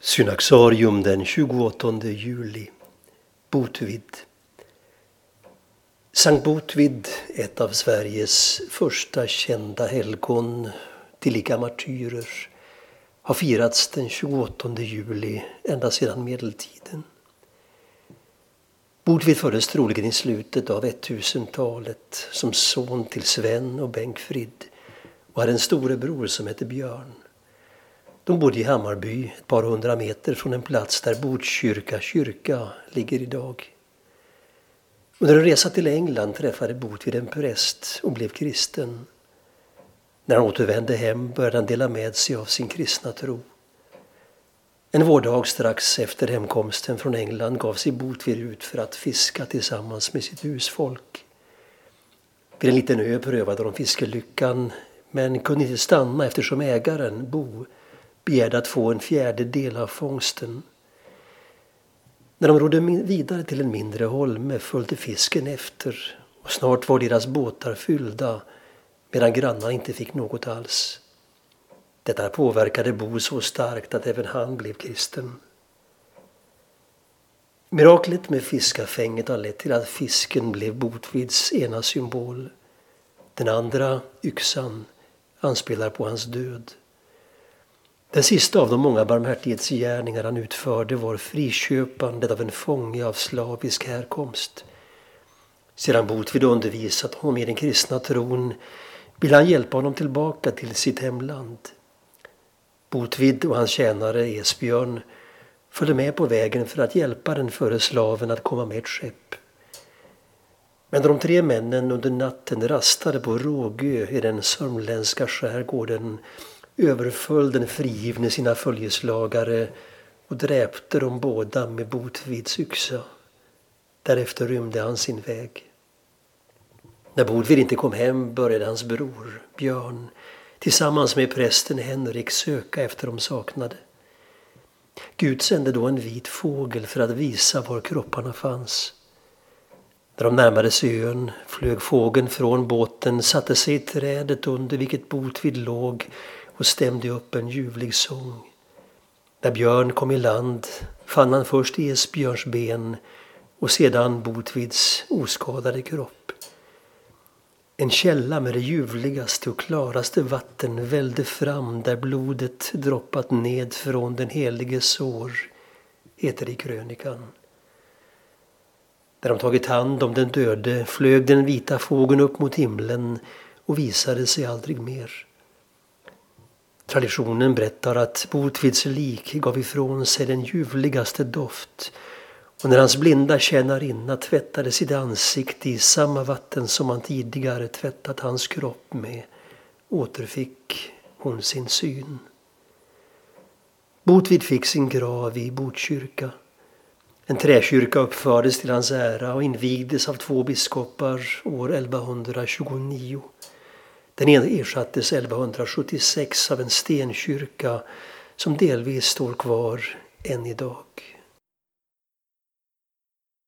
Synaxarium den 28 juli. Botvid. Sankt Botvid, ett av Sveriges första kända helgon, tillika martyrer, har firats den 28 juli ända sedan medeltiden. Botvid föddes troligen i slutet av 1000-talet som son till Sven och Bänkfrid och hade en storebror som hette Björn. De bodde i Hammarby, ett par hundra meter från en plats där Botkyrka kyrka ligger idag. Under en resa till England träffade Botvid en präst och blev kristen. När han återvände hem började han dela med sig av sin kristna tro. En vårdag strax efter hemkomsten från England gav sig Botvid ut för att fiska tillsammans med sitt husfolk. Vid en liten ö prövade de fiskelyckan men kunde inte stanna eftersom ägaren, Bo, begärde att få en fjärdedel av fångsten. När de rodde vidare till en mindre holme följde fisken efter och snart var deras båtar fyllda medan grannarna inte fick något alls. Detta påverkade Bo så starkt att även han blev kristen. Miraklet med fiskafänget har lett till att fisken blev Botvids ena symbol. Den andra, yxan, anspelar på hans död. Den sista av de många barmhärtighetsgärningar han utförde var friköpandet av en fånge av slavisk härkomst. Sedan Botvid undervisat honom i den kristna tron ville han hjälpa honom tillbaka till sitt hemland. Botvid och hans tjänare Esbjörn följde med på vägen för att hjälpa den förre slaven att komma med ett skepp. Men när de tre männen under natten rastade på Rågö i den sörmländska skärgården överföll den frigivne sina följeslagare och dräpte dem båda med Botvids yxa. Därefter rymde han sin väg. När Bodvid inte kom hem började hans bror, Björn, tillsammans med prästen Henrik söka efter de saknade. Gud sände då en vit fågel för att visa var kropparna fanns. När de närmade sig ön flög fågeln från båten, satte sig i trädet under vilket Botvid låg och stämde upp en ljuvlig sång. När Björn kom i land fann han först Esbjörns ben och sedan Botvids oskadade kropp. En källa med det ljuvligaste och klaraste vatten vällde fram där blodet droppat ned från den helige sår, heter det i krönikan. När de tagit hand om den döde flög den vita fågeln upp mot himlen och visade sig aldrig mer. Traditionen berättar att Botvids lik gav ifrån sig den ljuvligaste doft och när hans blinda tjänarinna tvättade sitt ansikte i samma vatten som han tidigare tvättat hans kropp med återfick hon sin syn. Botvid fick sin grav i Botkyrka. En träkyrka uppfördes till hans ära och invigdes av två biskopar år 1129. Den ersattes 1176 av en stenkyrka som delvis står kvar än idag.